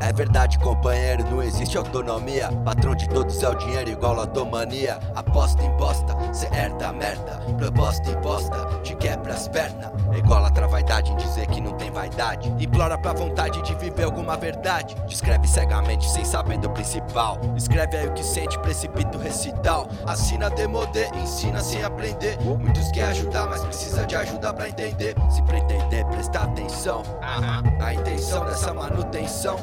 É verdade, companheiro, não existe autonomia. Patrão de todos é o dinheiro igual lotomania. Aposta imposta, cê herda a merda. Proposta imposta, te quebra as pernas. Ególatra vaidade em dizer que não tem vaidade. Implora pra vontade de viver alguma verdade. Descreve cegamente sem saber do principal. Escreve aí o que sente, precipita o recital. Assina demodê, ensina sem aprender. Muitos querem ajudar, mas precisa de ajuda pra entender. Se pretender, prestar atenção. A intenção dessa manutenção.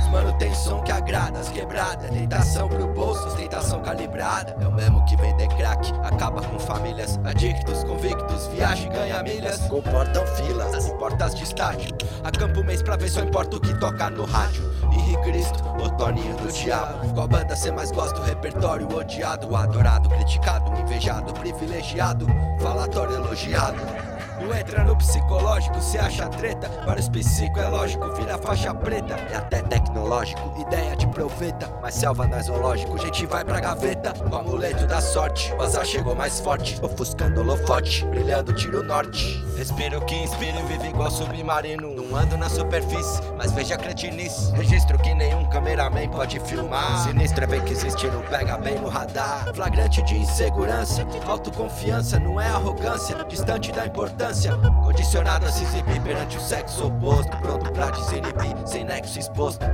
Os manutenção que agrada, as quebradas. Tentação pro bolso, ostentação calibrada. É o mesmo que vender crack, acaba com famílias. Adictos, convictos, viaja e ganha milhas. Comportam filas, portas de estádio. Acampa o mês pra ver eu importa o que toca no rádio. Henri Cristo, o Toninho do Diabo. Qual banda cê mais gosta? O repertório odiado, adorado, criticado, invejado, privilegiado, falatório elogiado. Não entra no psicológico, se acha treta. Para os psico é lógico, vira faixa preta. É até tecnológico, ideia de profeta. Mas selva não é zoológico, gente vai pra gaveta. O amuleto da sorte, o azar chegou mais forte. Ofuscando holofote, brilhando tiro norte. Respiro que inspiro e vivo igual submarino. Não ando na superfície, mas veja cretinice. Registro que nenhum cameraman pode filmar. Sinistro é ver que existe, não pega bem no radar. Flagrante de insegurança, autoconfiança, não é arrogância. Distante da importância. Condicionado a se exibir perante o sexo oposto. Pronto pra desinibir, sem nexo exposto.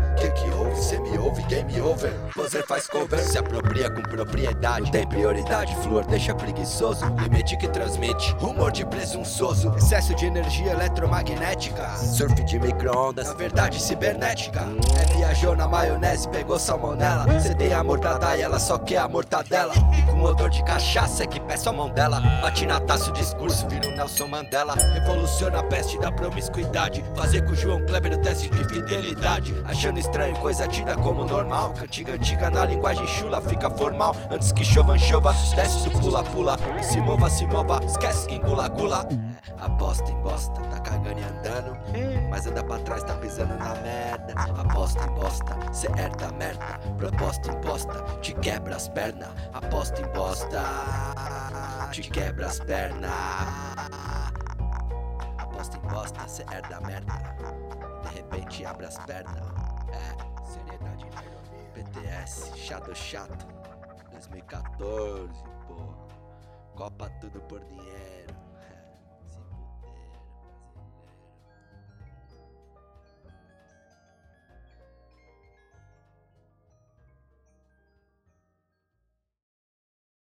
Cê me ouve, game over. Você faz cover, se apropria com propriedade. Tem prioridade, flor deixa preguiçoso. Limite que transmite, rumor de presunçoso. Excesso de energia eletromagnética. Surf de micro-ondas, na verdade cibernética. É viajou na maionese, pegou salmonela. Cê tem a mortada e ela só quer a mortadela. E com odor de cachaça é que peço a mão dela. Bate na taça o discurso, vira o Nelson Mandela. Revoluciona a peste da promiscuidade. Fazer com o João Kleber o teste de fidelidade. Achando estranho coisa tida como normal. Cantiga antiga na linguagem chula fica formal. Antes que chova, chova, desce o pula-pula. E se mova, se mova, esquece quem gula-gula. Aposta em bosta, tá cagando e andando. Mas anda pra trás, tá pisando na merda. Aposta em bosta, cê herda merda. Proposta imposta, te quebra as pernas. Aposta em bosta, te quebra as pernas. Aposta em bosta, cê herda merda. De repente abre as pernas. É, seriedade na ironia. PTS, chato chato. 2014, pô. Copa tudo por dinheiro.